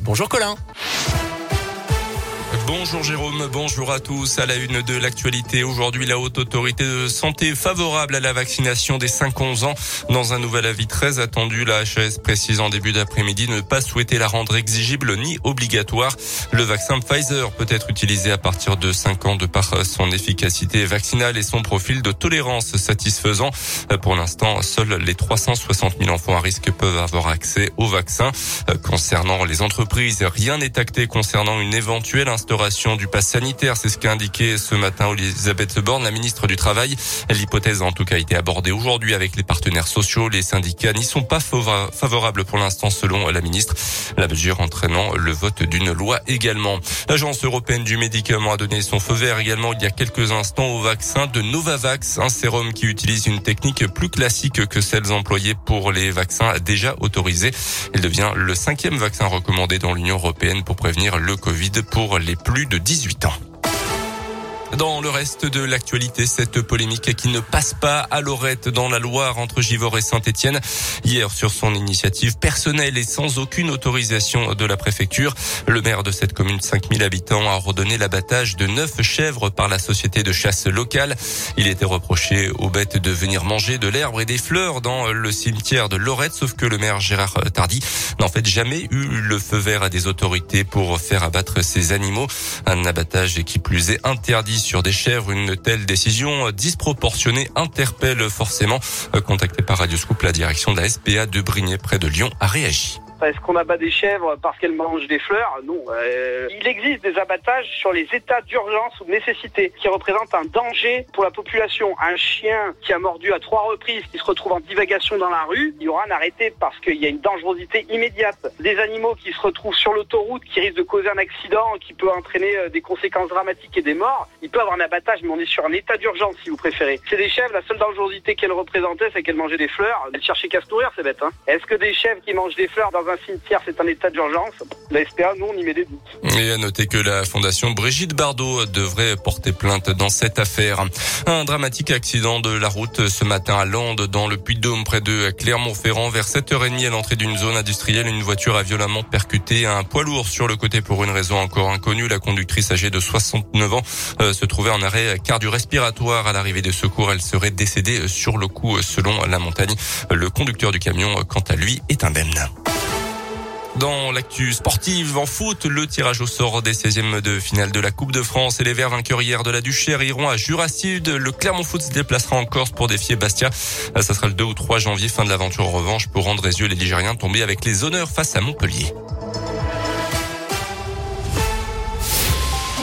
Bonjour Colin. Bonjour Jérôme, bonjour à tous. À la une de l'actualité, aujourd'hui, la haute autorité de santé favorable à la vaccination des 5-11 ans. Dans un nouvel avis très attendu, la HAS précise en début d'après-midi ne pas souhaiter la rendre exigible ni obligatoire. Le vaccin Pfizer peut être utilisé à partir de 5 ans de par son efficacité vaccinale et son profil de tolérance satisfaisant. Pour l'instant, seuls les 360 000 enfants à risque peuvent avoir accès au vaccin. Concernant les entreprises, rien n'est acté concernant une éventuelle instauration du pass sanitaire. C'est ce qu'a indiqué ce matin Elisabeth Borne, la ministre du Travail. L'hypothèse a en tout cas été abordée aujourd'hui avec les partenaires sociaux. Les syndicats n'y sont pas favorables pour l'instant selon la ministre. La mesure entraînant le vote d'une loi également. L'Agence européenne du médicament a donné son feu vert également il y a quelques instants au vaccin de Novavax, un sérum qui utilise une technique plus classique que celles employées pour les vaccins déjà autorisés. Il devient le cinquième vaccin recommandé dans l'Union européenne pour prévenir le Covid pour les plus de 18 ans. Dans le reste de l'actualité, cette polémique qui ne passe pas à Lorette dans la Loire entre Givors et Saint-Etienne. Hier, sur son initiative personnelle et sans aucune autorisation de la préfecture, le maire de cette commune de 5000 habitants a redonné l'abattage de neuf chèvres par la société de chasse locale. Il était reproché aux bêtes de venir manger de l'herbe et des fleurs dans le cimetière de Lorette, sauf que le maire Gérard Tardy n'a en fait jamais eu le feu vert à des autorités pour faire abattre ces animaux. Un abattage qui plus est interdit sur des chèvres. Une telle décision disproportionnée interpelle forcément. Contacté par Radio Scoop, la direction de la SPA de Brignais près de Lyon a réagi. Est-ce qu'on abat des chèvres parce qu'elles mangent des fleurs? Non. Euh, il existe des abattages sur les états d'urgence ou de nécessité qui représentent un danger pour la population. Un chien qui a mordu à trois reprises, qui se retrouve en divagation dans la rue, il y aura un arrêté parce qu'il y a une dangerosité immédiate. Des animaux qui se retrouvent sur l'autoroute, qui risquent de causer un accident, qui peut entraîner euh, des conséquences dramatiques et des morts, il peut avoir un abattage, mais on est sur un état d'urgence si vous préférez. C'est des chèvres, la seule dangerosité qu'elles représentaient, c'est qu'elles mangeaient des fleurs. Elles cherchaient qu'à se nourrir, c'est bête. Hein Est-ce que des chèvres qui mangent des fleurs dans un cimetière, c'est un état d'urgence. La SPA, nous, on y met des doutes. Et à noter que la fondation Brigitte Bardot devrait porter plainte dans cette affaire. Un dramatique accident de la route ce matin à Landes, dans le Puy-de-Dôme, près de Clermont-Ferrand. Vers 7h30 à l'entrée d'une zone industrielle, une voiture a violemment percuté un poids lourd sur le côté pour une raison encore inconnue. La conductrice âgée de 69 ans euh, se trouvait en arrêt cardio-respiratoire. À l'arrivée des secours, elle serait décédée sur le coup selon la montagne. Le conducteur du camion, quant à lui, est indemne. Dans l'actu sportive en foot, le tirage au sort des 16e de finale de la Coupe de France et les Verts vainqueurs hier de la Duchère iront à Jurasside. Le Clermont Foot se déplacera en Corse pour défier Bastia. Ça sera le 2 ou 3 janvier, fin de l'aventure en revanche pour rendre les yeux les Ligériens tombés avec les honneurs face à Montpellier.